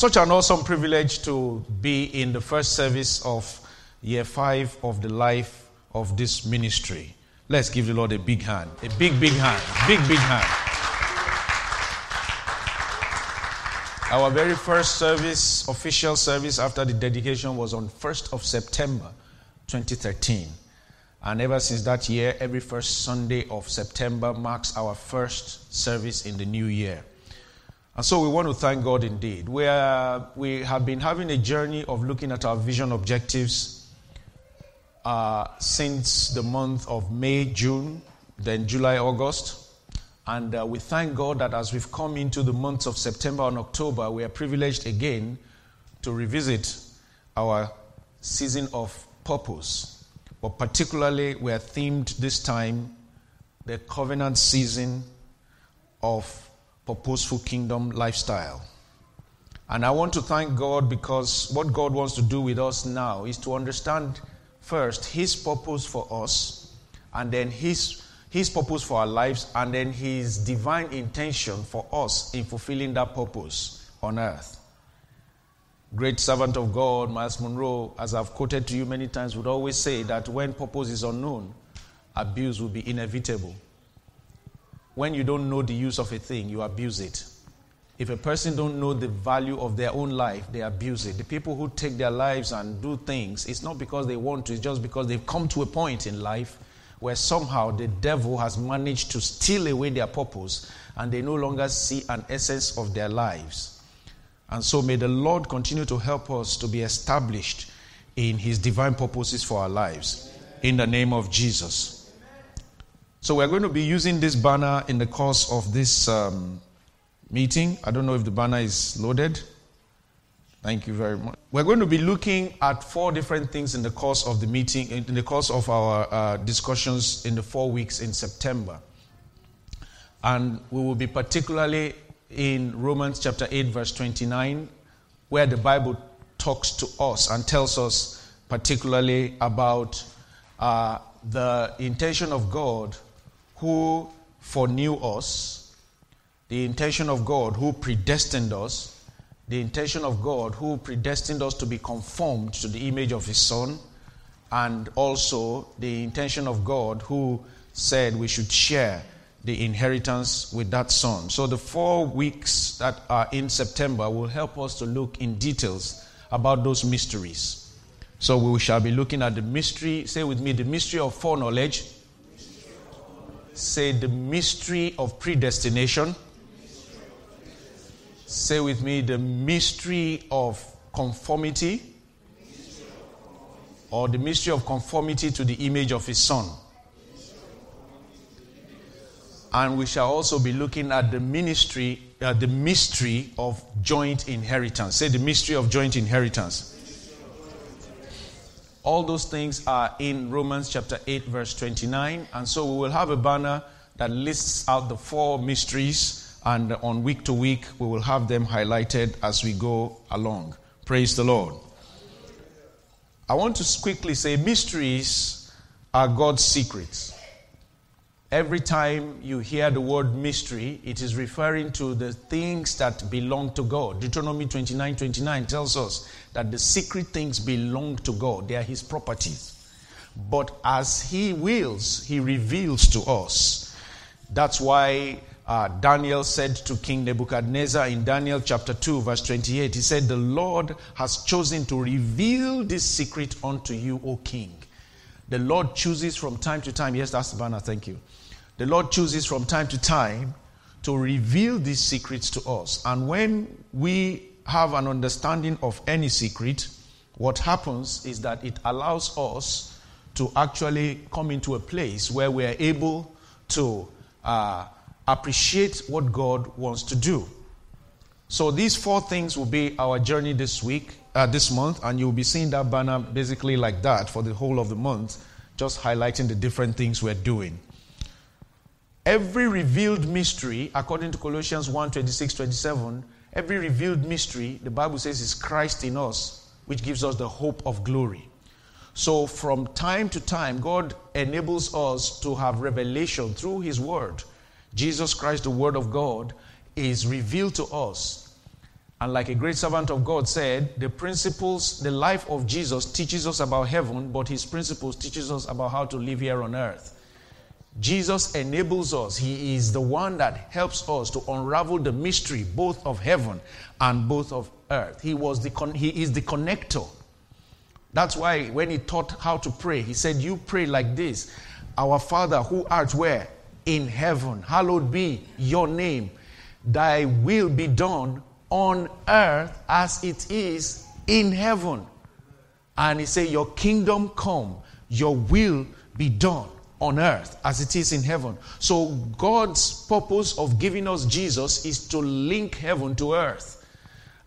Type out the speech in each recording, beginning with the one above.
such an awesome privilege to be in the first service of year five of the life of this ministry. Let's give the Lord a big hand. A big, big hand. Big, big hand. Our very first service, official service after the dedication, was on 1st of September 2013. And ever since that year, every first Sunday of September marks our first service in the new year. And so we want to thank God indeed. We, are, we have been having a journey of looking at our vision objectives uh, since the month of May, June, then July, August. And uh, we thank God that as we've come into the months of September and October, we are privileged again to revisit our season of purpose. But particularly, we are themed this time the covenant season of purposeful kingdom lifestyle. And I want to thank God because what God wants to do with us now is to understand first His purpose for us, and then His, His purpose for our lives, and then His divine intention for us in fulfilling that purpose on earth. Great servant of God, Myles Munroe, as I've quoted to you many times, would always say that when purpose is unknown, abuse will be inevitable. When you don't know the use of a thing, you abuse it. If a person don't know the value of their own life, they abuse it. The people who take their lives and do things, it's not because they want to, it's just because they've come to a point in life where somehow the devil has managed to steal away their purpose and they no longer see an essence of their lives. And so may the Lord continue to help us to be established in his divine purposes for our lives. In the name of Jesus. So we're going to be using this banner in the course of this um, meeting. I don't know if the banner is loaded. Thank you very much. We're going to be looking at four different things in the course of the meeting, in the course of our uh, discussions in the four weeks in September. And we will be particularly in Romans chapter 8, verse 29, where the Bible talks to us and tells us particularly about uh, the intention of God who foreknew us the intention of God who predestined us, the intention of God who predestined us to be conformed to the image of His Son, and also the intention of God who said we should share the inheritance with that Son. So the four weeks that are in September will help us to look in details about those mysteries. So we shall be looking at the mystery, say with me, the mystery of foreknowledge. Say the mystery of predestination Say with me the mystery of conformity or the mystery of conformity to the image of his son. And we shall also be looking at the ministry, uh, the mystery of joint inheritance. Say the mystery of joint inheritance. All those things are in Romans chapter 8, verse 29. And so we will have a banner that lists out the four mysteries and on week to week, we will have them highlighted as we go along. Praise the Lord. I want to quickly say mysteries are God's secrets. Every time you hear the word mystery, it is referring to the things that belong to God. Deuteronomy 29 29 tells us that the secret things belong to God, they are His properties. But as He wills, He reveals to us. That's why uh, Daniel said to King Nebuchadnezzar in Daniel chapter 2, verse 28, he said, The Lord has chosen to reveal this secret unto you, O king. The Lord chooses from time to time, yes, that's the banner, thank you. The Lord chooses from time to time to reveal these secrets to us. And when we have an understanding of any secret, what happens is that it allows us to actually come into a place where we are able to. Uh, appreciate what God wants to do. So these four things will be our journey this week, uh, this month, and you'll be seeing that banner basically like that for the whole of the month, just highlighting the different things we're doing. Every revealed mystery, according to Colossians 1 26, 27, every revealed mystery, the Bible says, is Christ in us, which gives us the hope of glory. So, from time to time, God enables us to have revelation through His Word Jesus Christ, the Word of God, is revealed to us. And like a great servant of God said, the principles, the life of Jesus teaches us about heaven, but his principles teaches us about how to live here on earth. Jesus enables us. He is the one that helps us to unravel the mystery both of heaven and both of earth. He was the con- he is the connector. That's why when he taught how to pray, he said, "You pray like this: Our Father who art where in heaven, hallowed be your name. Thy will be done on earth as it is in heaven." And he said, "Your kingdom come, your will be done." On earth as it is in heaven. So, God's purpose of giving us Jesus is to link heaven to earth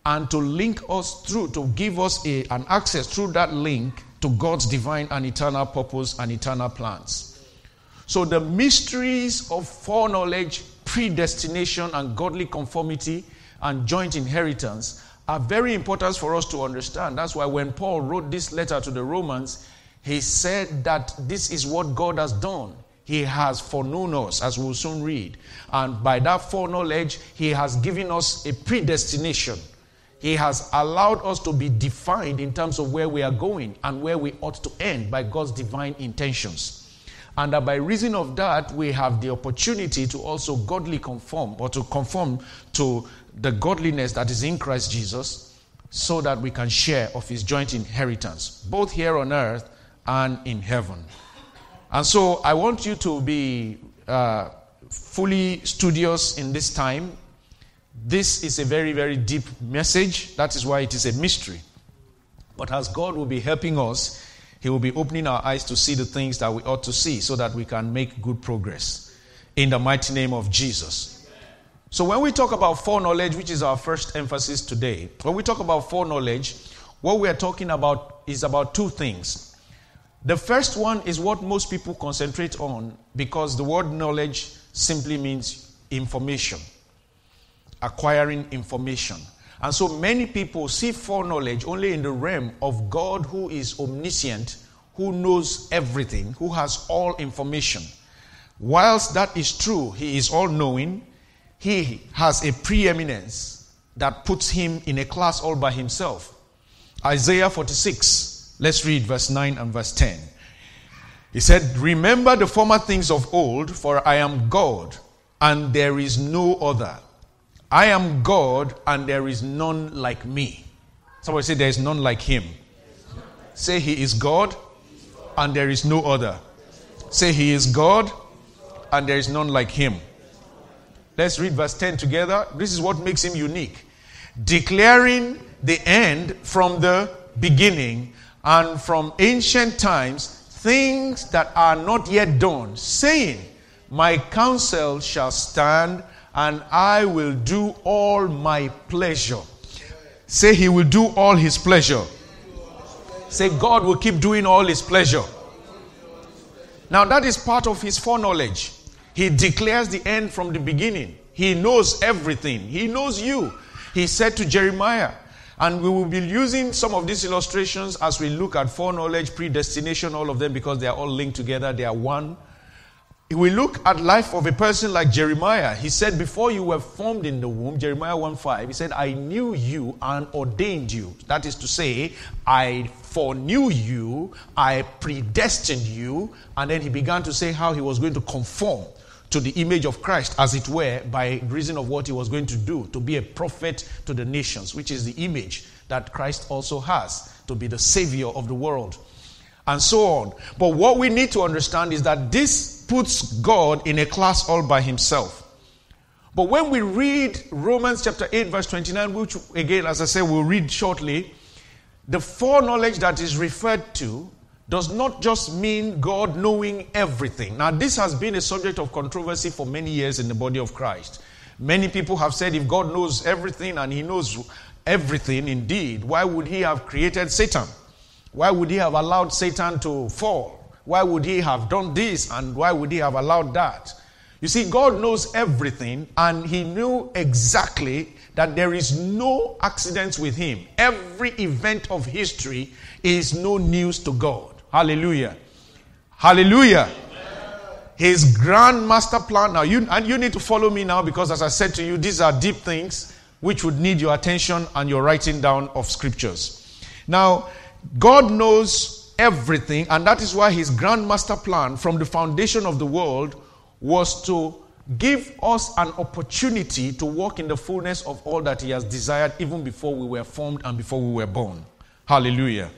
and to link us through, to give us a, an access through that link to God's divine and eternal purpose and eternal plans. So, the mysteries of foreknowledge, predestination, and godly conformity and joint inheritance are very important for us to understand. That's why when Paul wrote this letter to the Romans, he said that this is what God has done. He has foreknown us, as we'll soon read. And by that foreknowledge, He has given us a predestination. He has allowed us to be defined in terms of where we are going and where we ought to end by God's divine intentions. And that by reason of that, we have the opportunity to also godly conform or to conform to the godliness that is in Christ Jesus so that we can share of his joint inheritance, both here on earth and in heaven. And so I want you to be uh, fully studious in this time. This is a very, very deep message. That is why it is a mystery. But as God will be helping us, He will be opening our eyes to see the things that we ought to see so that we can make good progress. In the mighty name of Jesus. So, when we talk about foreknowledge, which is our first emphasis today, when we talk about foreknowledge, what we are talking about is about two things the first one is what most people concentrate on because the word knowledge simply means information, acquiring information. And so many people see foreknowledge only in the realm of God who is omniscient, who knows everything, who has all information. Whilst that is true, he is all knowing, he has a preeminence that puts him in a class all by himself. Isaiah 46 Let's read verse 9 and verse 10. He said, Remember the former things of old, for I am God, and there is no other. I am God, and there is none like me. Somebody say, There is none like him. Say, He is God, and there is no other. Say, He is God, and there is none like him. Let's read verse 10 together. This is what makes him unique. Declaring the end from the beginning and from ancient times things that are not yet done, saying, My counsel shall stand, and I will do all my pleasure. Say, He will do all His pleasure. Say, God will keep doing all His pleasure. Now, that is part of His foreknowledge. He declares the end from the beginning. He knows everything. He knows you. He said to Jeremiah, and we will be using some of these illustrations as we look at foreknowledge, predestination, all of them, because they are all linked together. They are one. We look at life of a person like Jeremiah. He said, Before you were formed in the womb, Jeremiah 1 5, he said, I knew you and ordained you. That is to say, I foreknew you, I predestined you. And then he began to say how he was going to conform to the image of Christ, as it were, by reason of what he was going to do, to be a prophet to the nations, which is the image that Christ also has, to be the savior of the world, and so on. But what we need to understand is that this puts God in a class all by himself. But when we read Romans chapter 8, verse 29, which again, as I said, we'll read shortly, the foreknowledge that is referred to does not just mean God knowing everything. Now, this has been a subject of controversy for many years in the body of Christ. Many people have said if God knows everything and He knows everything indeed, why would He have created Satan? Why would He have allowed Satan to fall? Why would He have done this and why would He have allowed that? You see, God knows everything and He knew exactly that there is no accidents with Him. Every event of history is no news to God. Hallelujah. Hallelujah. His grand master plan. Now, you, and you need to follow me now because, as I said to you, these are deep things. which would need your attention and your writing down of scriptures. Now, God knows everything, and that is why his grand master plan from the foundation of the world was to give us an opportunity to walk in the fullness of all that he has desired even before we were formed and before we were born. Hallelujah.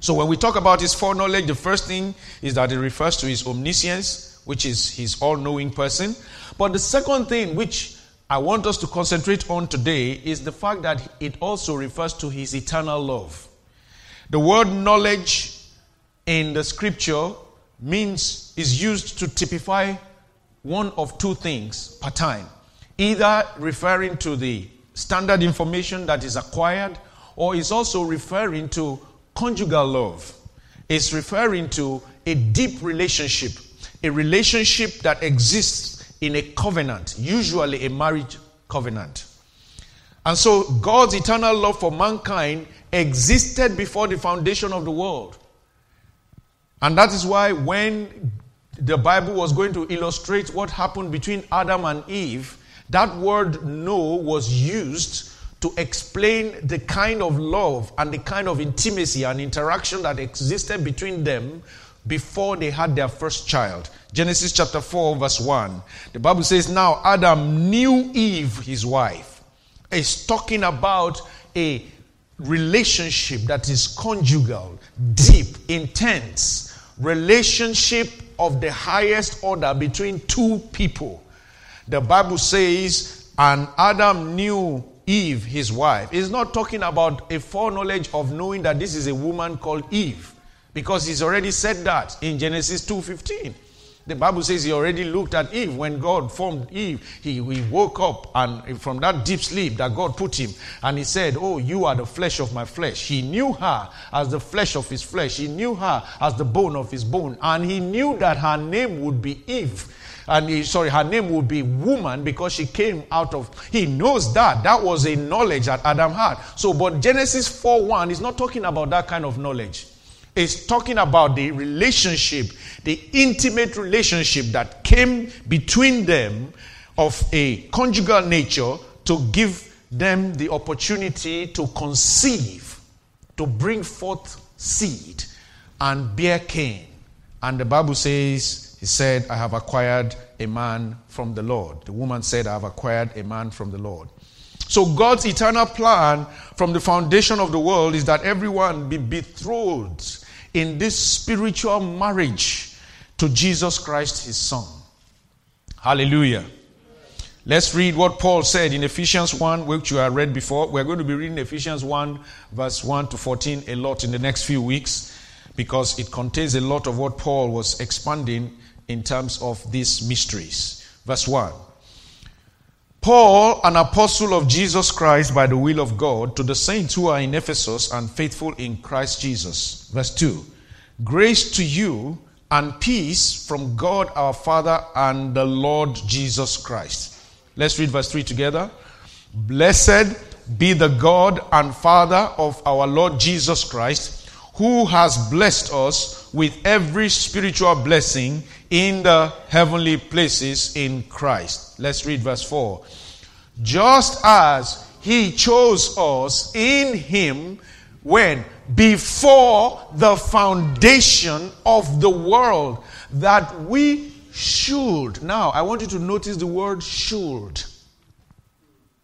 So when we talk about his foreknowledge, the first thing is that it refers to his omniscience, which is his all-knowing person. But the second thing which I want us to concentrate on today is the fact that it also refers to his eternal love. The word knowledge in the scripture means is used to typify one of two things per time. Either referring to the standard information that is acquired or is also referring to conjugal love. is referring to a deep relationship, a relationship that exists in a covenant, usually a marriage covenant. And so God's eternal love for mankind existed before the foundation of the world. And that is why when the Bible was going to illustrate what happened between Adam and Eve, that word know was used to explain the kind of love and the kind of intimacy and interaction that existed between them before they had their first child. Genesis chapter 4, verse 1. The Bible says, Now Adam knew Eve, his wife. It's talking about a relationship that is conjugal, deep, intense, relationship of the highest order between two people. The Bible says, And Adam knew Eve, his wife. He's not talking about a foreknowledge of knowing that this is a woman called Eve because he's already said that in Genesis 2:15. The Bible says he already looked at Eve when God formed Eve. He, he woke up and from that deep sleep that God put him, and he said, Oh, you are the flesh of my flesh. He knew her as the flesh of his flesh. He knew her as the bone of his bone. And he knew that her name would be Eve and he, sorry, her name would be woman because she came out of, he knows that. That was a knowledge that Adam had. So, but Genesis 4 1 is not talking about that kind of knowledge. It's talking about the relationship, the intimate relationship that came between them of a conjugal nature to give them the opportunity to conceive, to bring forth seed and bear Cain. And the Bible says, he said, I have acquired a man from the Lord. The woman said, I have acquired a man from the Lord. So, God's eternal plan from the foundation of the world is that everyone be betrothed in this spiritual marriage to Jesus Christ, his Son. Hallelujah. Let's read what Paul said in Ephesians 1, which you have read before. We're going to be reading Ephesians 1, verse 1 to 14 a lot in the next few weeks because it contains a lot of what Paul was expanding in terms of these mysteries. Verse 1 Paul, an apostle of Jesus Christ by the will of God, to the saints who are in Ephesus and faithful in Christ Jesus. Verse 2 Grace to you and peace from God our Father and the Lord Jesus Christ. Let's read verse 3 together. Blessed be the God and Father of our Lord Jesus Christ, who has blessed us with every spiritual blessing in the heavenly places in Christ. Let's read verse 4. Just as he chose us in him when? Before the foundation of the world, that we should. Now, I want you to notice the word should.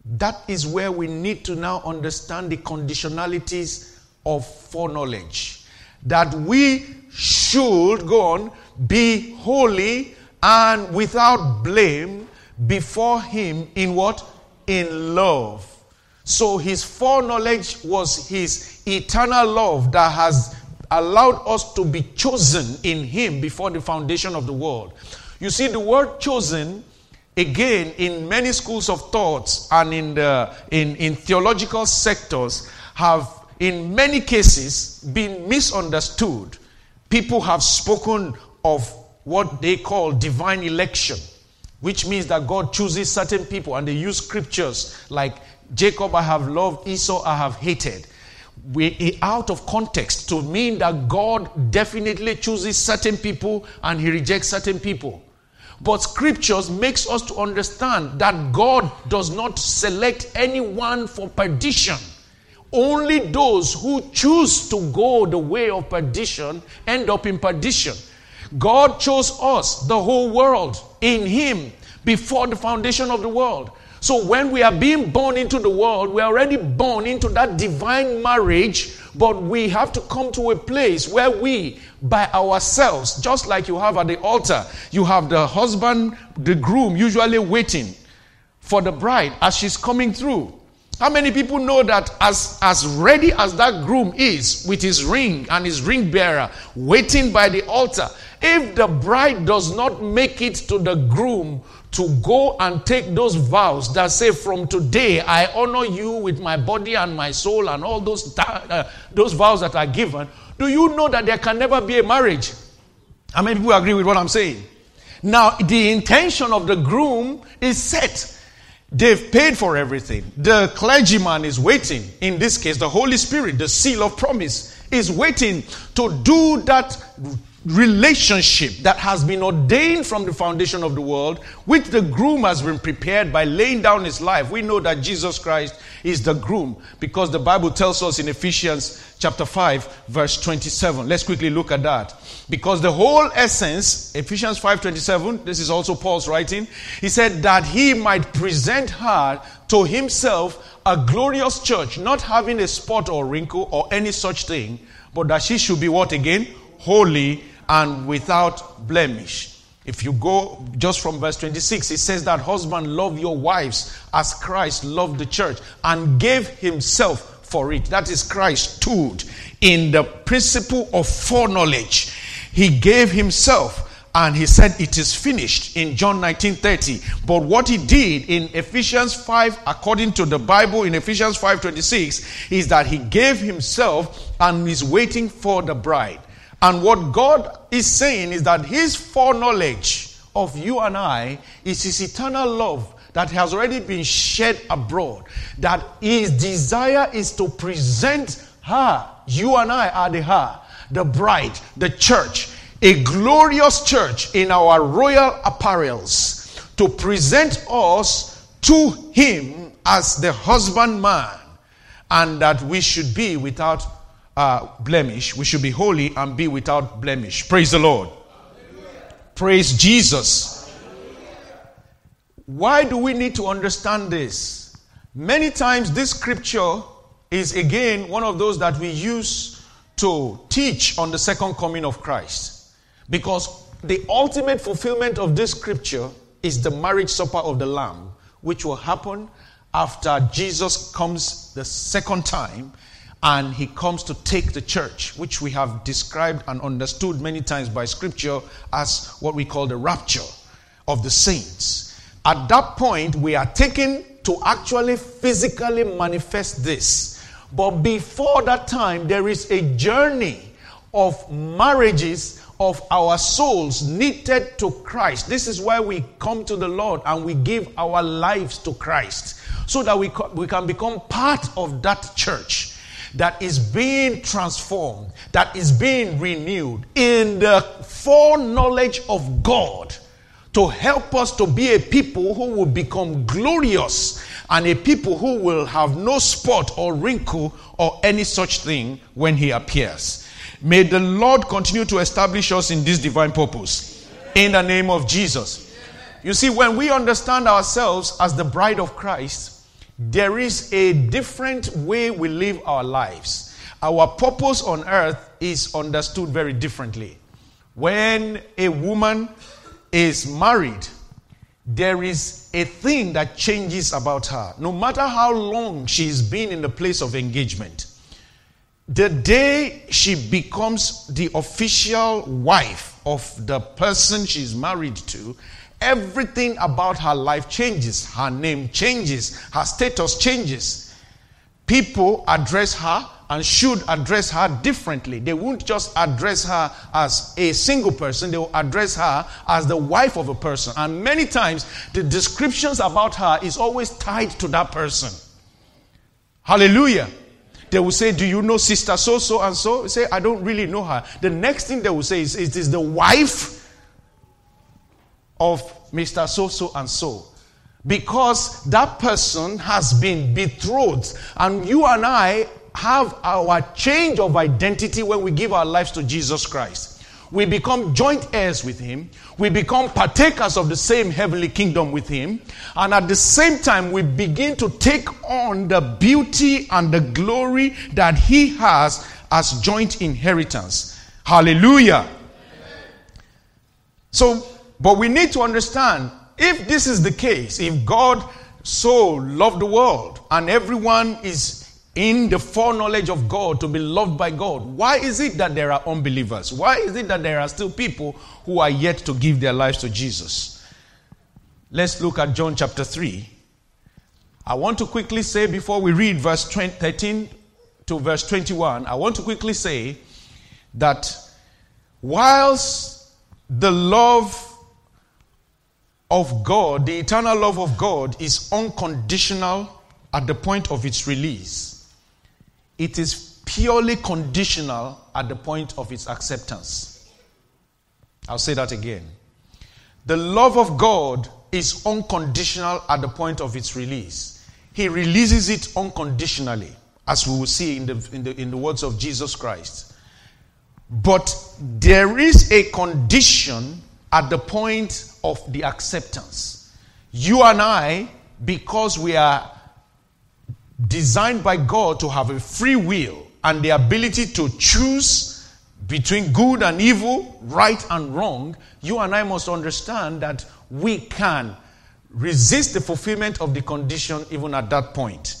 That is where we need to now understand the conditionalities of foreknowledge. That we should, go on, be holy and without blame before him in what? In love. So his foreknowledge was his eternal love that has allowed us to be chosen in him before the foundation of the world. You see, the word chosen, again, in many schools of thoughts and in, the, in, in theological sectors, have in many cases been misunderstood. People have spoken of what they call divine election, which means that God chooses certain people and they use scriptures like Jacob I have loved, Esau I have hated. We, out of context to mean that God definitely chooses certain people and he rejects certain people. But scriptures makes us to understand that God does not select anyone for perdition. Only those who choose to go the way of perdition end up in perdition. God chose us, the whole world, in Him before the foundation of the world. So when we are being born into the world, we are already born into that divine marriage, but we have to come to a place where we, by ourselves, just like you have at the altar, you have the husband, the groom usually waiting for the bride as she's coming through. How many people know that as, as ready as that groom is with his ring and his ring bearer waiting by the altar, if the bride does not make it to the groom to go and take those vows that say, From today I honor you with my body and my soul, and all those, uh, those vows that are given, do you know that there can never be a marriage? How many people agree with what I'm saying? Now, the intention of the groom is set. They've paid for everything. The clergyman is waiting. In this case, the Holy Spirit, the seal of promise, is waiting to do that relationship that has been ordained from the foundation of the world, which the groom has been prepared by laying down his life. We know that Jesus Christ is the groom because the Bible tells us in Ephesians chapter 5 verse 27. Let's quickly look at that. Because the whole essence, Ephesians 5:27, this is also Paul's writing, he said that he might present her to himself a glorious church, not having a spot or wrinkle or any such thing, but that she should be what again? Holy and without blemish. If you go just from verse 26, it says that husband love your wives as Christ loved the church and gave himself for it. That is Christ stood in the principle of foreknowledge. He gave himself and he said it is finished in John 19:30. But what he did in Ephesians 5 according to the Bible in Ephesians 5:26 is that he gave himself and is waiting for the bride. And what God is saying is that His foreknowledge of you and I is His eternal love that has already been shed abroad. That His desire is to present her, you and I are the her, the bride, the church, a glorious church in our royal apparels, to present us to Him as the husbandman, and that we should be without uh, blemish. We should be holy and be without blemish. Praise the Lord. Praise Jesus. Why do we need to understand this? Many times, this scripture is again one of those that we use to teach on the second coming of Christ. Because the ultimate fulfillment of this scripture is the marriage supper of the Lamb, which will happen after Jesus comes the second time and he comes to take the church, which we have described and understood many times by scripture as what we call the rapture of the saints. At that point, we are taken to actually physically manifest this. But before that time, there is a journey of marriages of our souls knitted to Christ. This is why we come to the Lord and we give our lives to Christ so that we, we can become part of that church that is being transformed, that is being renewed in the foreknowledge of God to help us to be a people who will become glorious and a people who will have no spot or wrinkle or any such thing when he appears. May the Lord continue to establish us in this divine purpose. In the name of Jesus. You see, when we understand ourselves as the bride of Christ, there is a different way we live our lives. Our purpose on earth is understood very differently. When a woman is married, there is a thing that changes about her. No matter how long she's been in the place of engagement, the day she becomes the official wife of the person she's married to, Everything about her life changes. Her name changes. Her status changes. People address her and should address her differently. They won't just address her as a single person, they will address her as the wife of a person. And many times, the descriptions about her is always tied to that person. Hallelujah. They will say, Do you know sister so, so, and so? Say, I don't really know her. The next thing they will say is, is the wife of Mr. So so and so because that person has been betrothed. And you and I have our change of identity when we give our lives to Jesus Christ. We become joint heirs with Him. We become partakers of the same heavenly kingdom with Him. And at the same time, we begin to take on the beauty and the glory that He has as joint inheritance. Hallelujah. So, but we need to understand if this is the case, if God so loved the world and everyone is in the foreknowledge of God to be loved by God, why is it that there are unbelievers? Why is it that there are still people who are yet to give their lives to Jesus? Let's look at John chapter 3. I want to quickly say before we read verse 13 to verse 21, I want to quickly say that whilst the love of God, the eternal love of God, is unconditional at the point of its release. It is purely conditional at the point of its acceptance. I'll say that again. The love of God is unconditional at the point of its release. He releases it unconditionally, as we will see in the, in the, in the words of Jesus Christ. But there is a condition at the point of the acceptance. You and I, because we are designed by God to have a free will and the ability to choose between good and evil, right and wrong, you and I must understand that we can resist the fulfillment of the condition even at that point.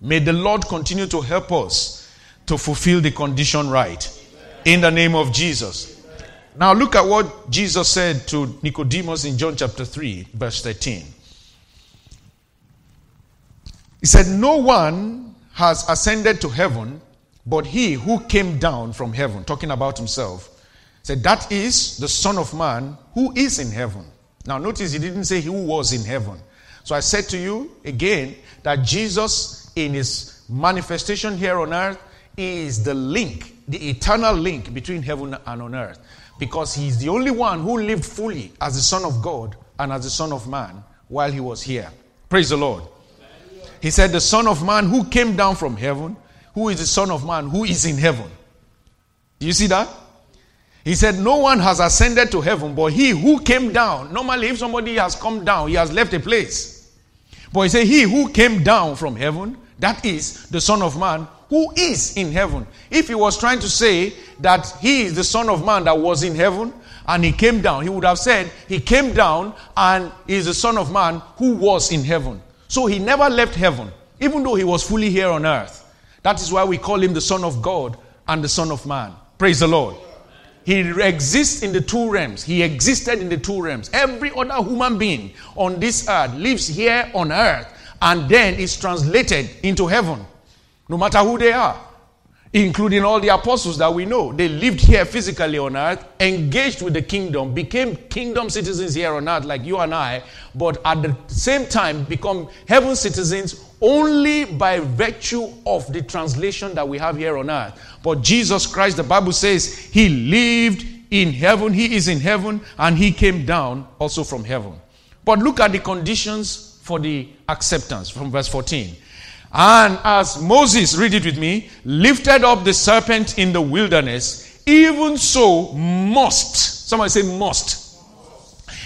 May the Lord continue to help us to fulfill the condition right. In the name of Jesus. Now look at what Jesus said to Nicodemus in John chapter 3, verse 13. He said, No one has ascended to heaven but he who came down from heaven, talking about himself, said, That is the Son of Man who is in heaven. Now notice he didn't say who was in heaven. So I said to you again that Jesus, in his manifestation here on earth, is the link, the eternal link between heaven and on earth because he's the only one who lived fully as the Son of God and as the Son of Man while he was here. Praise the Lord. He said, The Son of Man who came down from heaven, who is the Son of Man who is in heaven. Do you see that? He said, No one has ascended to heaven but he who came down. Normally, if somebody has come down, he has left a place. But he said, He who came down from heaven, that is the Son of Man who is in heaven. If he was trying to say that he is the Son of Man that was in heaven and he came down, he would have said he came down and is the Son of Man who was in heaven. So he never left heaven, even though he was fully here on earth. That is why we call him the Son of God and the Son of Man. Praise the Lord. He exists in the two realms. He existed in the two realms. Every other human being on this earth lives here on earth and then is translated into heaven no matter who they are, including all the apostles that we know. They lived here physically on earth, engaged with the kingdom, became kingdom citizens here on earth, like you and I, but at the same time become heaven citizens only by virtue of the translation that we have here on earth. But Jesus Christ, the Bible says, He lived in heaven, He is in heaven, and He came down also from heaven. But look at the conditions for the acceptance from verse 14. And as Moses, read it with me, lifted up the serpent in the wilderness, even so must, somebody say must.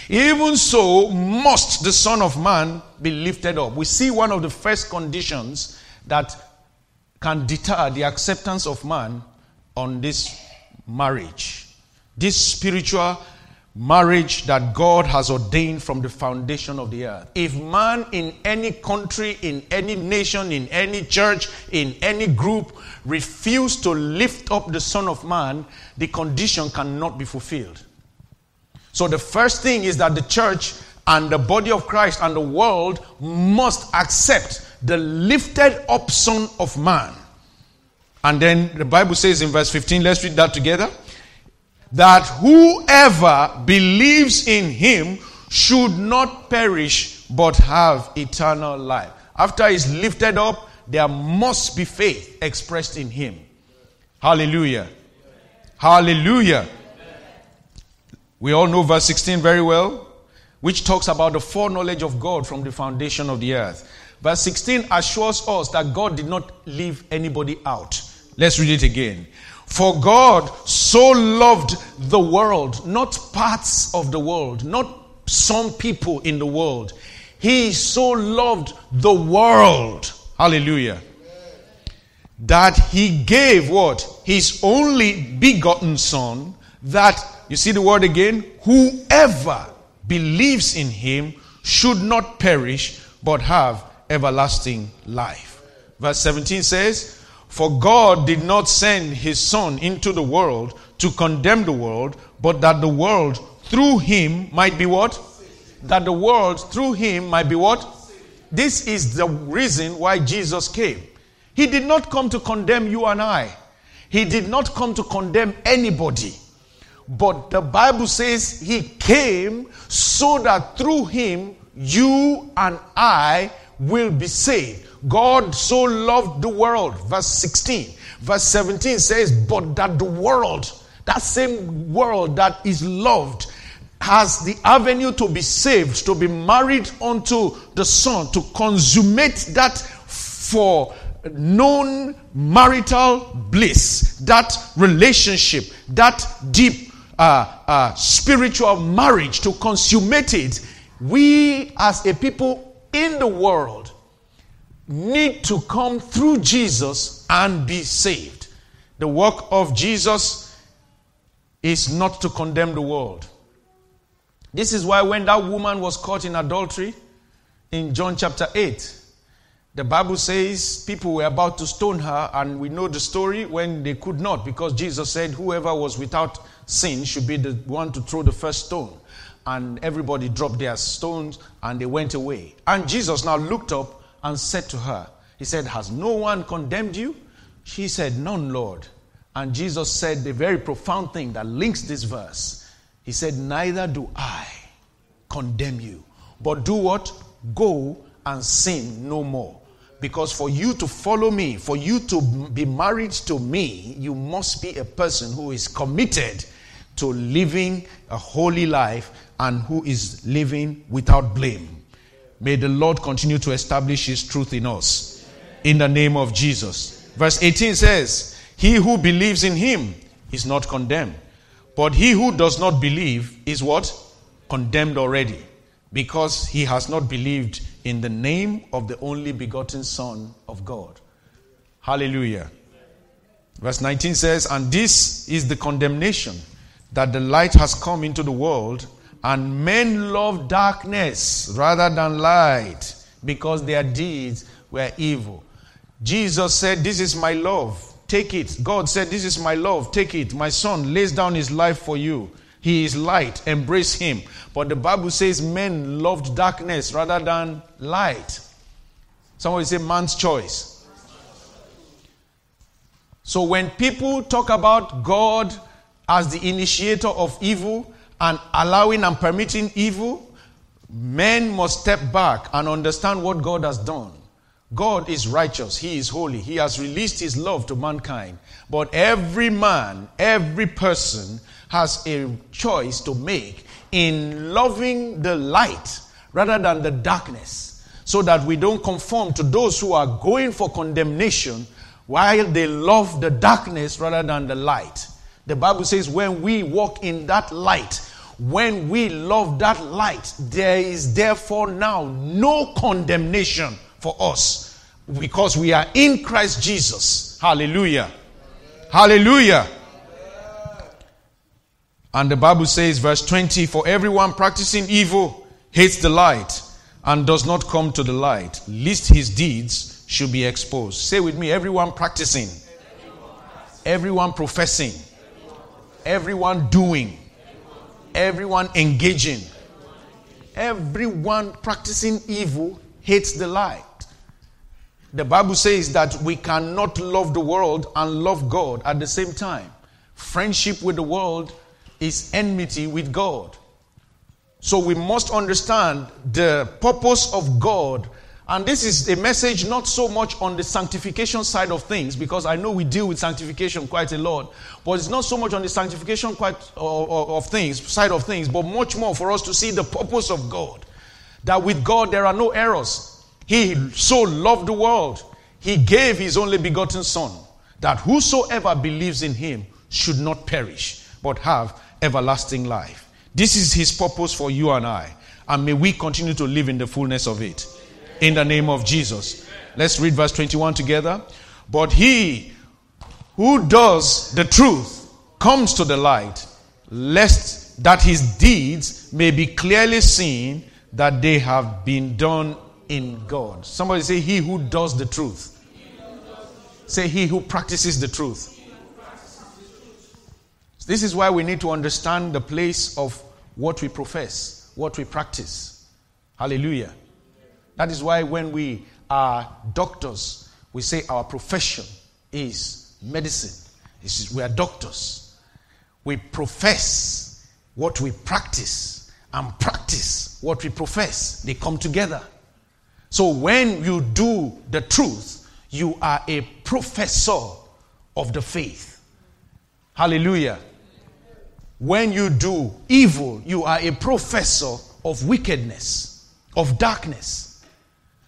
Even so must the Son of Man be lifted up. We see one of the first conditions that can deter the acceptance of man on this marriage. This spiritual marriage that God has ordained from the foundation of the earth. If man in any country, in any nation, in any church, in any group refuse to lift up the Son of Man, the condition cannot be fulfilled. So the first thing is that the church and the body of Christ and the world must accept the lifted up Son of Man. And then the Bible says in verse 15, let's read that together that whoever believes in him should not perish but have eternal life. After he's lifted up, there must be faith expressed in him. Hallelujah. Hallelujah. We all know verse 16 very well. which talks about the foreknowledge of God from the foundation of the earth. Verse 16 assures us that God did not leave anybody out. Let's read it again. For God so loved the world, not parts of the world, not some people in the world. He so loved the world. Hallelujah. That he gave what? His only begotten son, that, you see the word again, whoever believes in him should not perish, but have everlasting life. Verse 17 says, For God did not send his Son into the world to condemn the world, but that the world through him might be what? That the world through him might be what? This is the reason why Jesus came. He did not come to condemn you and I. He did not come to condemn anybody. But the Bible says he came so that through him you and I will be saved. God so loved the world. Verse 16. Verse 17 says, But that the world, that same world that is loved, has the avenue to be saved, to be married unto the Son, to consummate that for known marital bliss, that relationship, that deep uh, uh, spiritual marriage, to consummate it. We as a people in the world need to come through Jesus and be saved. The work of Jesus is not to condemn the world. This is why when that woman was caught in adultery in John chapter 8, the Bible says people were about to stone her, and we know the story when they could not because Jesus said, Whoever was without sin should be the one to throw the first stone and everybody dropped their stones and they went away. And Jesus now looked up and said to her, He said, Has no one condemned you? She said, None, Lord. And Jesus said the very profound thing that links this verse. He said, Neither do I condemn you, but do what? Go and sin no more. Because for you to follow me, for you to be married to me, you must be a person who is committed to living a holy life and who is living without blame. May the Lord continue to establish His truth in us. In the name of Jesus. Verse 18 says, He who believes in Him is not condemned. But he who does not believe is what? Condemned already. Because he has not believed in the name of the only begotten Son of God. Hallelujah. Verse 19 says, And this is the condemnation that the light has come into the world, and men love darkness rather than light because their deeds were evil. Jesus said, This is my love. Take it. God said, This is my love. Take it. My son lays down his life for you. He is light. Embrace him. But the Bible says men loved darkness rather than light. Somebody say man's choice. So when people talk about God as the initiator of evil, and allowing and permitting evil, men must step back and understand what God has done. God is righteous, He is holy, He has released His love to mankind. But every man, every person has a choice to make in loving the light rather than the darkness, so that we don't conform to those who are going for condemnation while they love the darkness rather than the light. The Bible says, when we walk in that light, when we love that light, there is therefore now no condemnation for us because we are in Christ Jesus. Hallelujah. Hallelujah. And the Bible says, verse 20, for everyone practicing evil hates the light and does not come to the light, lest his deeds should be exposed. Say with me, everyone practicing, everyone professing, everyone doing everyone engaging, everyone practicing evil hates the light. The Bible says that we cannot love the world and love God at the same time. Friendship with the world is enmity with God. So we must understand the purpose of God And this is a message not so much on the sanctification side of things, because I know we deal with sanctification quite a lot, but it's not so much on the sanctification quite of, of things, side of things, but much more for us to see the purpose of God. That with God there are no errors. He so loved the world, He gave His only begotten Son, that whosoever believes in Him should not perish, but have everlasting life. This is His purpose for you and I, and may we continue to live in the fullness of it in the name of Jesus. Let's read verse 21 together. But he who does the truth comes to the light, lest that his deeds may be clearly seen that they have been done in God. Somebody say, He who does the truth. Say, He who practices the truth. This is why we need to understand the place of what we profess, what we practice. Hallelujah. That is why when we are doctors, we say our profession is medicine. we are doctors. We profess what we practice and practice what we profess. They come together. So when you do the truth, you are a professor of the faith. Hallelujah. When you do evil, you are a professor of wickedness, of darkness.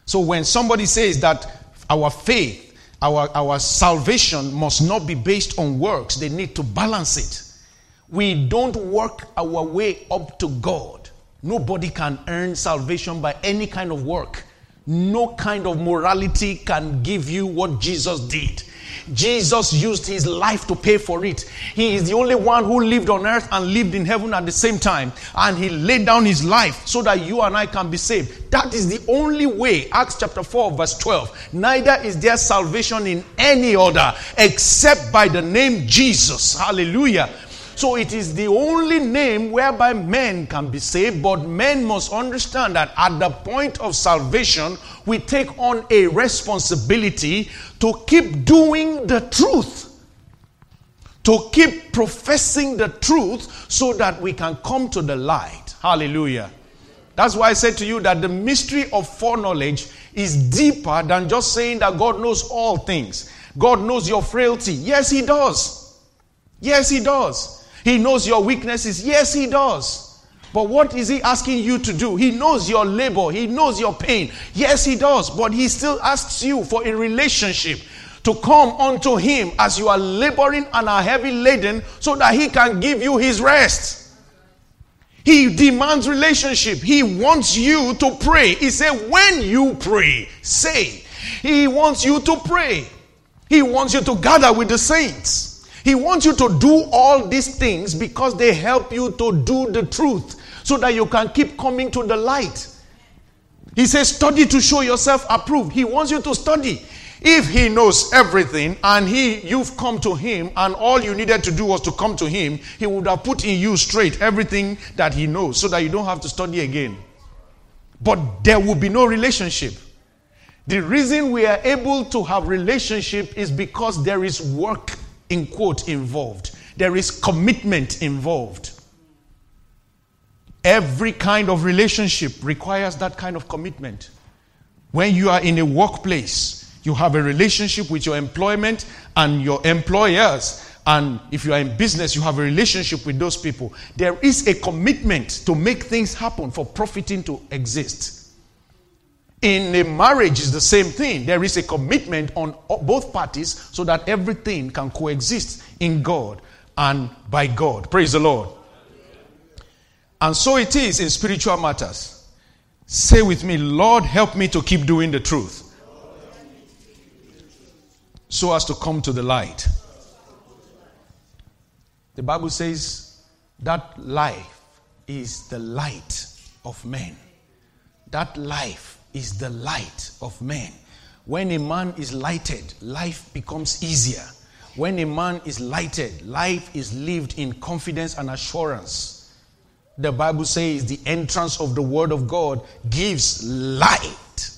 So when somebody says that our faith, our, our salvation must not be based on works, they need to balance it. We don't work our way up to God. Nobody can earn salvation by any kind of work. No kind of morality can give you what Jesus did. Jesus used his life to pay for it. He is the only one who lived on earth and lived in heaven at the same time. And he laid down his life so that you and I can be saved. That is the only way. Acts chapter 4, verse 12. Neither is there salvation in any other except by the name Jesus. Hallelujah. So it is the only name whereby men can be saved, but men must understand that at the point of salvation, we take on a responsibility to keep doing the truth. To keep professing the truth so that we can come to the light. Hallelujah. That's why I said to you that the mystery of foreknowledge is deeper than just saying that God knows all things. God knows your frailty. Yes, He does. Yes, He does. He knows your weaknesses. Yes, He does. But what is He asking you to do? He knows your labor. He knows your pain. Yes, He does. But He still asks you for a relationship to come unto Him as you are laboring and are heavy laden so that He can give you His rest. He demands relationship. He wants you to pray. He said, when you pray, say. He wants you to pray. He wants you to gather with the saints. He wants you to do all these things because they help you to do the truth so that you can keep coming to the light. He says, study to show yourself approved. He wants you to study. If he knows everything and he you've come to him and all you needed to do was to come to him, he would have put in you straight everything that he knows so that you don't have to study again. But there will be no relationship. The reason we are able to have relationship is because there is work in quote involved. There is commitment involved. Every kind of relationship requires that kind of commitment. When you are in a workplace, you have a relationship with your employment and your employers. And if you are in business, you have a relationship with those people. There is a commitment to make things happen for profiting to exist. In a marriage, is the same thing. There is a commitment on both parties so that everything can coexist in God and by God. Praise the Lord. And so it is in spiritual matters. Say with me, Lord, help me to keep doing the truth so as to come to the light. The Bible says that life is the light of men. That life is the light of men. When a man is lighted, life becomes easier. When a man is lighted, life is lived in confidence and assurance. The Bible says the entrance of the Word of God gives light.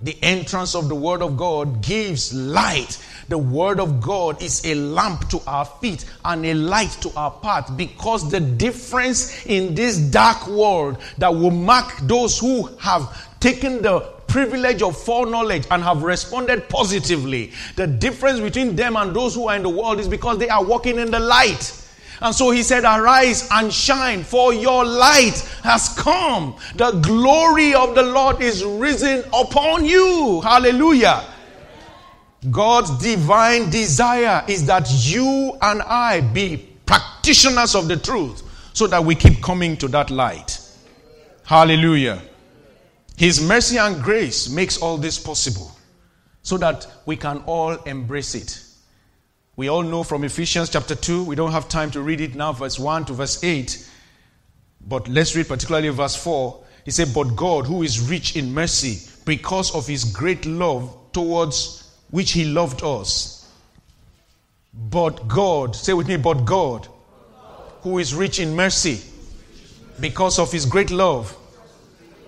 The entrance of the Word of God gives light. The Word of God is a lamp to our feet and a light to our path because the difference in this dark world that will mark those who have taken the privilege of foreknowledge and have responded positively. The difference between them and those who are in the world is because they are walking in the light. And so he said, Arise and shine, for your light has come. The glory of the Lord is risen upon you. Hallelujah. God's divine desire is that you and I be practitioners of the truth so that we keep coming to that light. Hallelujah. His mercy and grace makes all this possible so that we can all embrace it. We all know from Ephesians chapter 2, we don't have time to read it now, verse 1 to verse 8. But let's read particularly verse 4. He said, But God, who is rich in mercy, because of his great love towards which he loved us. But God, say with me, but God, who is rich in mercy, because of his great love,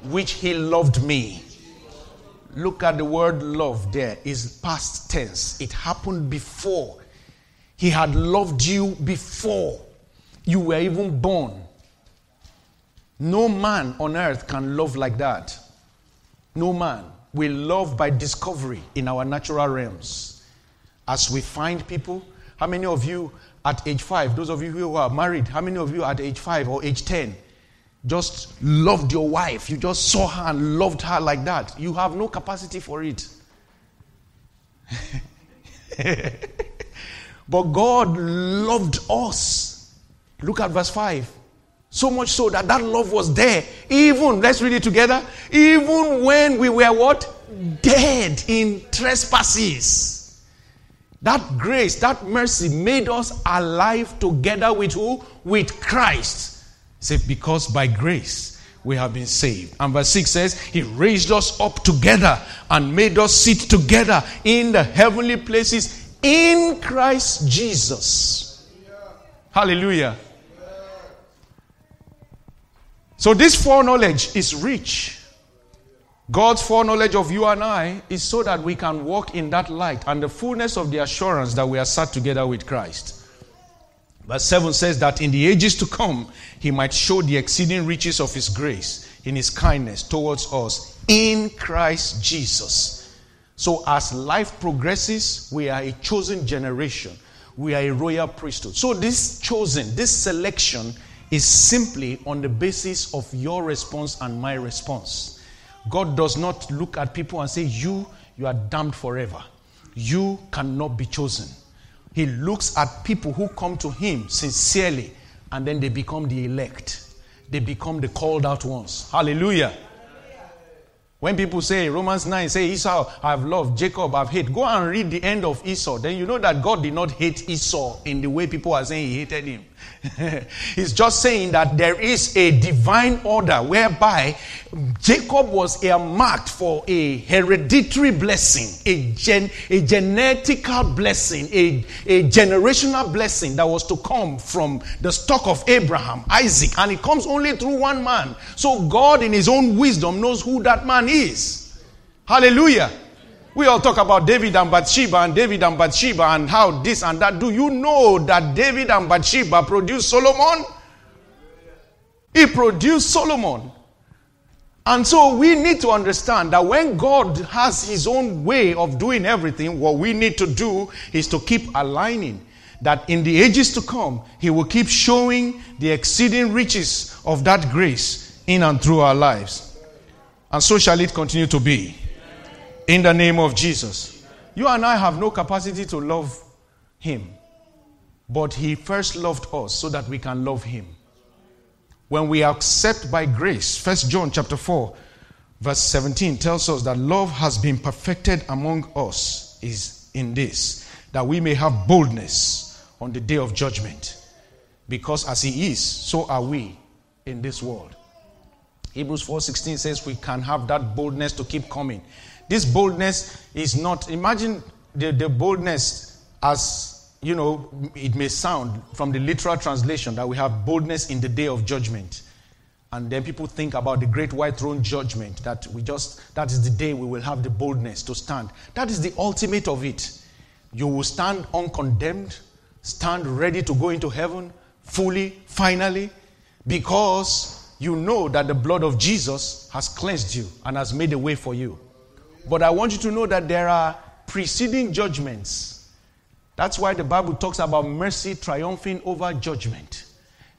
which he loved me. Look at the word love there is past tense. It happened before he had loved you before you were even born. No man on earth can love like that. No man. We love by discovery in our natural realms. As we find people, how many of you at age five, those of you who are married, how many of you at age five or age 10 just loved your wife? You just saw her and loved her like that. You have no capacity for it. But God loved us. Look at verse 5. So much so that that love was there. Even, let's read it together. Even when we were what? Dead in trespasses. That grace, that mercy made us alive together with who? With Christ. Say, because by grace we have been saved. And verse 6 says, He raised us up together and made us sit together in the heavenly places in Christ Jesus. Hallelujah. So, this foreknowledge is rich. God's foreknowledge of you and I is so that we can walk in that light and the fullness of the assurance that we are sat together with Christ. Verse 7 says that in the ages to come, he might show the exceeding riches of his grace in his kindness towards us in Christ Jesus. So, as life progresses, we are a chosen generation. We are a royal priesthood. So, this chosen, this selection is simply on the basis of your response and my response. God does not look at people and say, You, you are damned forever. You cannot be chosen. He looks at people who come to Him sincerely and then they become the elect. They become the called out ones. Hallelujah. When people say Romans 9 say Esau I've loved, Jacob I've hated, go and read the end of Esau. Then you know that God did not hate Esau in the way people are saying he hated him. He's just saying that there is a divine order whereby Jacob was earmarked for a hereditary blessing, a, gen, a genetical blessing, a, a generational blessing that was to come from the stock of Abraham, Isaac, and it comes only through one man. So God, in His own wisdom, knows who that man is. Hallelujah. We all talk about David and Bathsheba and David and Bathsheba and how this and that. Do you know that David and Bathsheba produced Solomon? He produced Solomon. And so we need to understand that when God has his own way of doing everything, what we need to do is to keep aligning. That in the ages to come, he will keep showing the exceeding riches of that grace in and through our lives. And so shall it continue to be. In the name of Jesus. You and I have no capacity to love Him. But He first loved us so that we can love Him. When we accept by grace, First John chapter 4, verse 17 tells us that love has been perfected among us is in this, that we may have boldness on the day of judgment. Because as He is, so are we in this world. Hebrews 4:16 says we can have that boldness to keep coming. This boldness is not, imagine the, the boldness as, you know, it may sound from the literal translation that we have boldness in the day of judgment. And then people think about the great white throne judgment that we just, that is the day we will have the boldness to stand. That is the ultimate of it. You will stand uncondemned, stand ready to go into heaven fully, finally, because you know that the blood of Jesus has cleansed you and has made a way for you. But I want you to know that there are preceding judgments. That's why the Bible talks about mercy triumphing over judgment.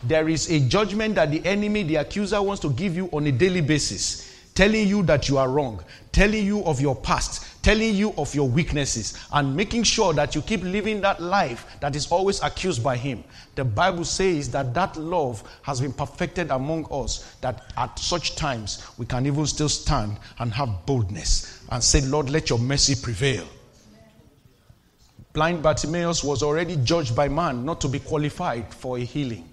There is a judgment that the enemy, the accuser, wants to give you on a daily basis, telling you that you are wrong, telling you of your past, telling you of your weaknesses and making sure that you keep living that life that is always accused by him. The Bible says that that love has been perfected among us, that at such times we can even still stand and have boldness and say, Lord, let your mercy prevail. Blind Bartimaeus was already judged by man not to be qualified for a healing.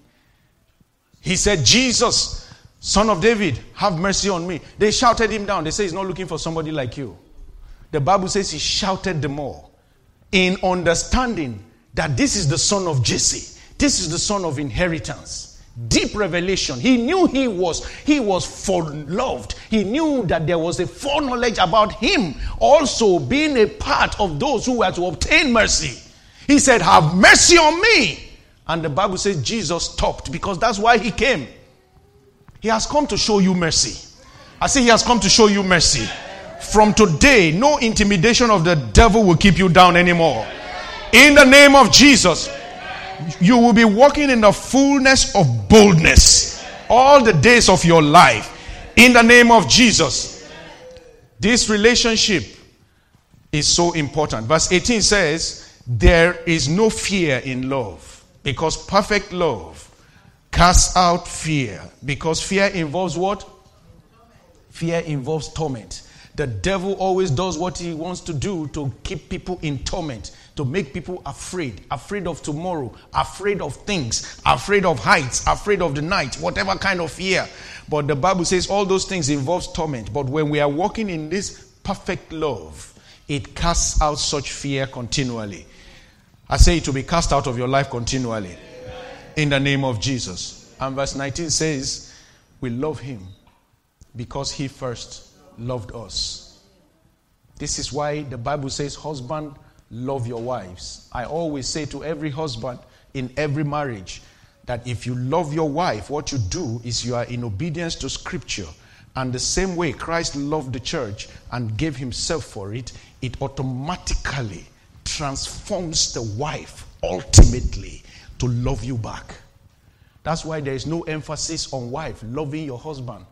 He said, Jesus, son of David, have mercy on me. They shouted him down. They say he's not looking for somebody like you the Bible says he shouted the more in understanding that this is the son of Jesse. This is the son of inheritance. Deep revelation. He knew he was he was loved. He knew that there was a foreknowledge about him also being a part of those who were to obtain mercy. He said, "Have mercy on me." And the Bible says Jesus stopped because that's why he came. He has come to show you mercy. I say he has come to show you mercy. From today, no intimidation of the devil will keep you down anymore. In the name of Jesus, you will be walking in the fullness of boldness all the days of your life. In the name of Jesus. This relationship is so important. Verse 18 says, There is no fear in love because perfect love casts out fear. Because fear involves what? Fear involves torment. The devil always does what he wants to do to keep people in torment, to make people afraid, afraid of tomorrow, afraid of things, afraid of heights, afraid of the night, whatever kind of fear. But the Bible says all those things involves torment. But when we are walking in this perfect love, it casts out such fear continually. I say it to be cast out of your life continually. In the name of Jesus. And verse 19 says, We love him because he first loved us. This is why the Bible says, Husband, love your wives. I always say to every husband in every marriage that if you love your wife, what you do is you are in obedience to Scripture. And the same way Christ loved the church and gave himself for it, it automatically transforms the wife ultimately to love you back. That's why there is no emphasis on wife loving your husband.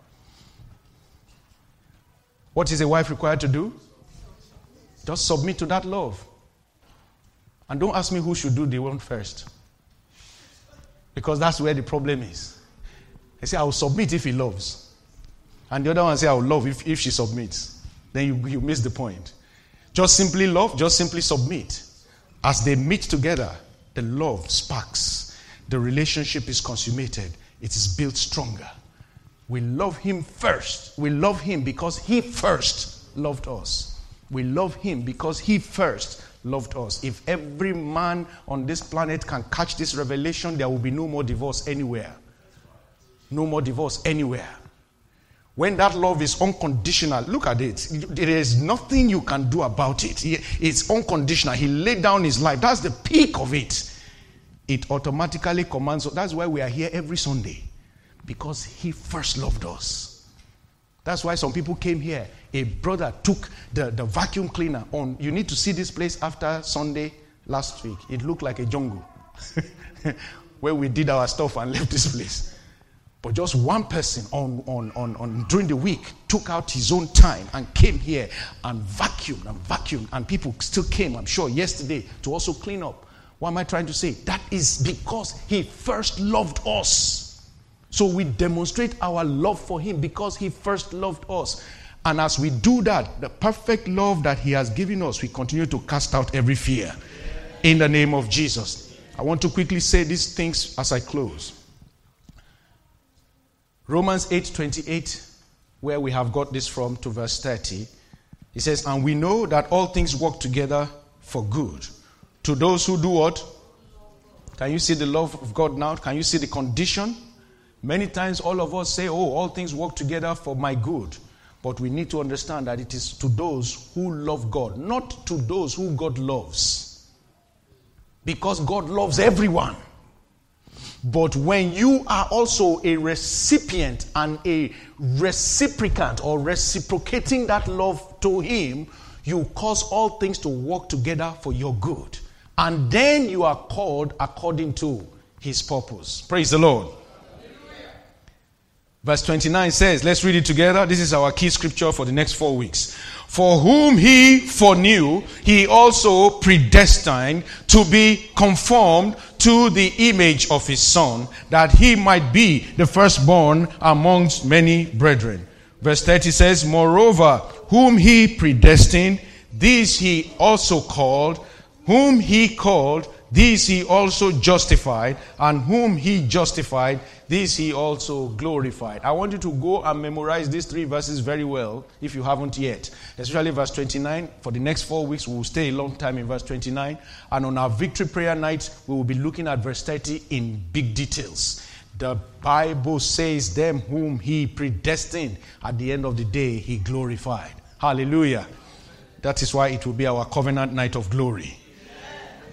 What is a wife required to do? Just submit to that love. And don't ask me who should do the one first. Because that's where the problem is. They say, I will submit if he loves. And the other one say, I will love if, if she submits. Then you, you miss the point. Just simply love, just simply submit. As they meet together, the love sparks. The relationship is consummated. It is built stronger. We love Him first. We love Him because He first loved us. We love Him because He first loved us. If every man on this planet can catch this revelation, there will be no more divorce anywhere. No more divorce anywhere. When that love is unconditional, look at it. There is nothing you can do about it. It's unconditional. He laid down his life. That's the peak of it. It automatically commands. That's why we are here every Sunday. Because he first loved us. That's why some people came here. A brother took the, the vacuum cleaner on. You need to see this place after Sunday last week. It looked like a jungle where we did our stuff and left this place. But just one person on, on, on, on during the week took out his own time and came here and vacuumed and vacuumed. And people still came, I'm sure, yesterday to also clean up. What am I trying to say? That is because he first loved us. So we demonstrate our love for Him because He first loved us. And as we do that, the perfect love that He has given us, we continue to cast out every fear. In the name of Jesus. I want to quickly say these things as I close. Romans 8:28, where we have got this from to verse 30. He says, And we know that all things work together for good. To those who do what? Can you see the love of God now? Can you see the condition? Many times, all of us say, Oh, all things work together for my good. But we need to understand that it is to those who love God, not to those who God loves. Because God loves everyone. But when you are also a recipient and a reciprocant or reciprocating that love to Him, you cause all things to work together for your good. And then you are called according to His purpose. Praise the Lord. Verse 29 says, let's read it together. This is our key scripture for the next four weeks. For whom he foreknew, he also predestined to be conformed to the image of his son, that he might be the firstborn amongst many brethren. Verse 30 says, Moreover, whom he predestined, these he also called, whom he called, these he also justified, and whom he justified, these he also glorified. I want you to go and memorize these three verses very well if you haven't yet. Especially verse 29. For the next four weeks, we will stay a long time in verse 29. And on our victory prayer night, we will be looking at verse 30 in big details. The Bible says, Them whom he predestined, at the end of the day, he glorified. Hallelujah. That is why it will be our covenant night of glory.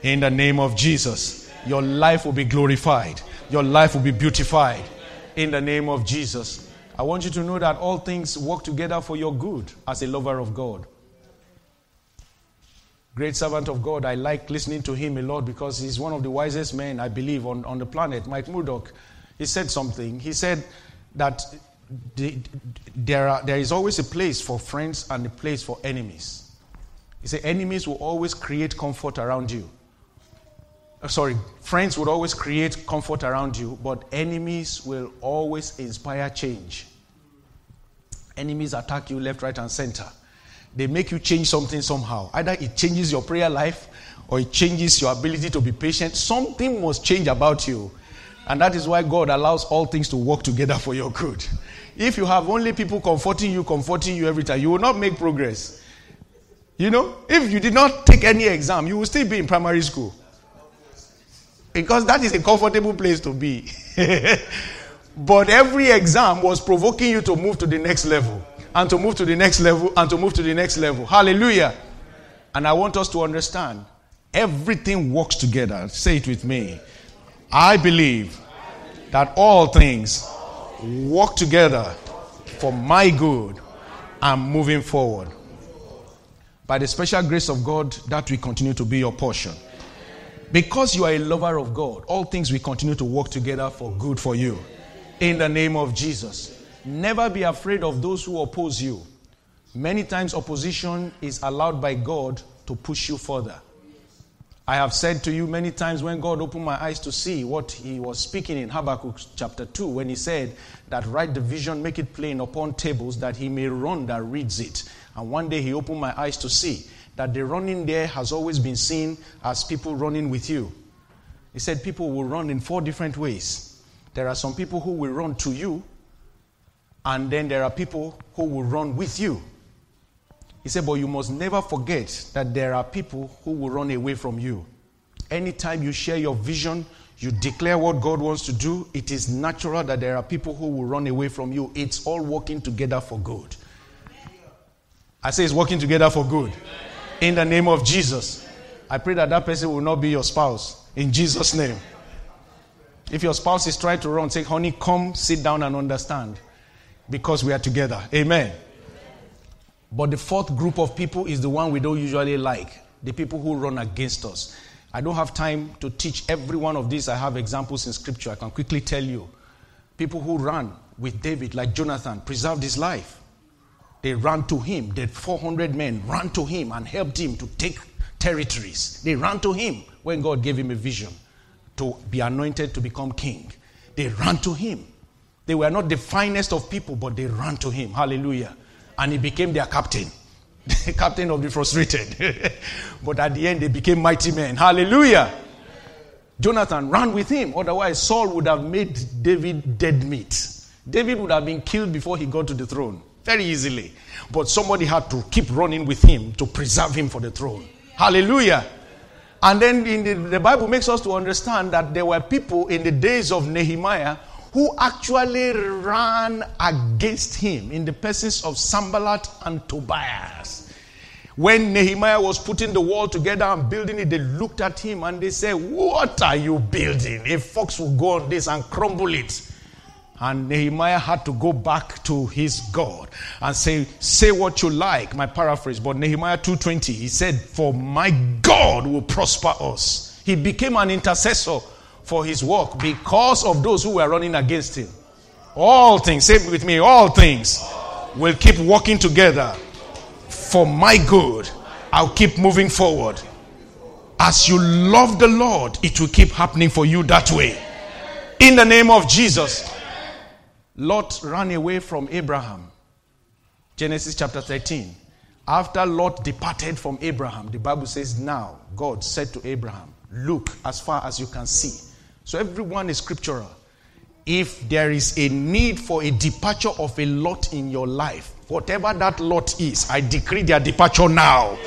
In the name of Jesus, your life will be glorified, your life will be beautified. In the name of Jesus, I want you to know that all things work together for your good as a lover of God. Great servant of God, I like listening to him a lot because he's one of the wisest men, I believe, on, on the planet. Mike Murdock, he said something. He said that the, there, are, there is always a place for friends and a place for enemies. He said, enemies will always create comfort around you. Uh, sorry, friends would always create comfort around you, but enemies will always inspire change. Enemies attack you left, right, and center. They make you change something somehow. Either it changes your prayer life or it changes your ability to be patient. Something must change about you. And that is why God allows all things to work together for your good. If you have only people comforting you, comforting you every time, you will not make progress. You know, if you did not take any exam, you will still be in primary school. Because that is a comfortable place to be. but every exam was provoking you to move to the next level, and to move to the next level, and to move to the next level. Hallelujah. And I want us to understand everything works together. Say it with me. I believe that all things work together for my good and moving forward. By the special grace of God, that will continue to be your portion. Because you are a lover of God, all things will continue to work together for good for you. In the name of Jesus. Never be afraid of those who oppose you. Many times, opposition is allowed by God to push you further. I have said to you many times when God opened my eyes to see what he was speaking in Habakkuk chapter 2, when he said that write the vision, make it plain upon tables, that he may run that reads it. And one day he opened my eyes to see that the running there has always been seen as people running with you. He said people will run in four different ways. There are some people who will run to you, and then there are people who will run with you. He said, but you must never forget that there are people who will run away from you. Anytime you share your vision, you declare what God wants to do, it is natural that there are people who will run away from you. It's all working together for good. I say it's working together for good. In the name of Jesus. I pray that that person will not be your spouse. In Jesus' name. If your spouse is trying to run, say, honey, come sit down and understand. Because we are together. Amen. But the fourth group of people is the one we don't usually like the people who run against us. I don't have time to teach every one of these. I have examples in scripture. I can quickly tell you. People who ran with David, like Jonathan, preserved his life. They ran to him. The 400 men ran to him and helped him to take territories. They ran to him when God gave him a vision to be anointed to become king. They ran to him. They were not the finest of people, but they ran to him. Hallelujah. And he became their captain. The captain of the frustrated. but at the end, they became mighty men. Hallelujah. Jonathan ran with him. Otherwise, Saul would have made David dead meat. David would have been killed before he got to the throne very easily. But somebody had to keep running with him to preserve him for the throne. Hallelujah. And then the, the, Bible makes us to understand that there were people in the days of Nehemiah who actually ran against him in the presence of Sanballat and Tobias. When Nehemiah was putting the wall together and building it, they looked at him and they said, What are you building? A fox will go on this and crumble it. And Nehemiah had to go back to his God and say, Say what you like, my paraphrase. But Nehemiah 2:20, he said, For my God will prosper us. He became an intercessor for his work because of those who were running against him. All things, say with me, all things will keep working together for my good. I'll keep moving forward. As you love the Lord, it will keep happening for you that way. In the name of Jesus. Lot ran away from Abraham. Genesis chapter 13. After Lot departed from Abraham, the Bible says, Now God said to Abraham, Look as far as you can see. So everyone is scriptural. If there is a need for a departure of a lot in your life, whatever that lot is, I decree their departure now.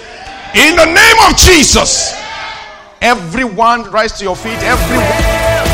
In the name of Jesus. Everyone, rise to your feet. Everyone.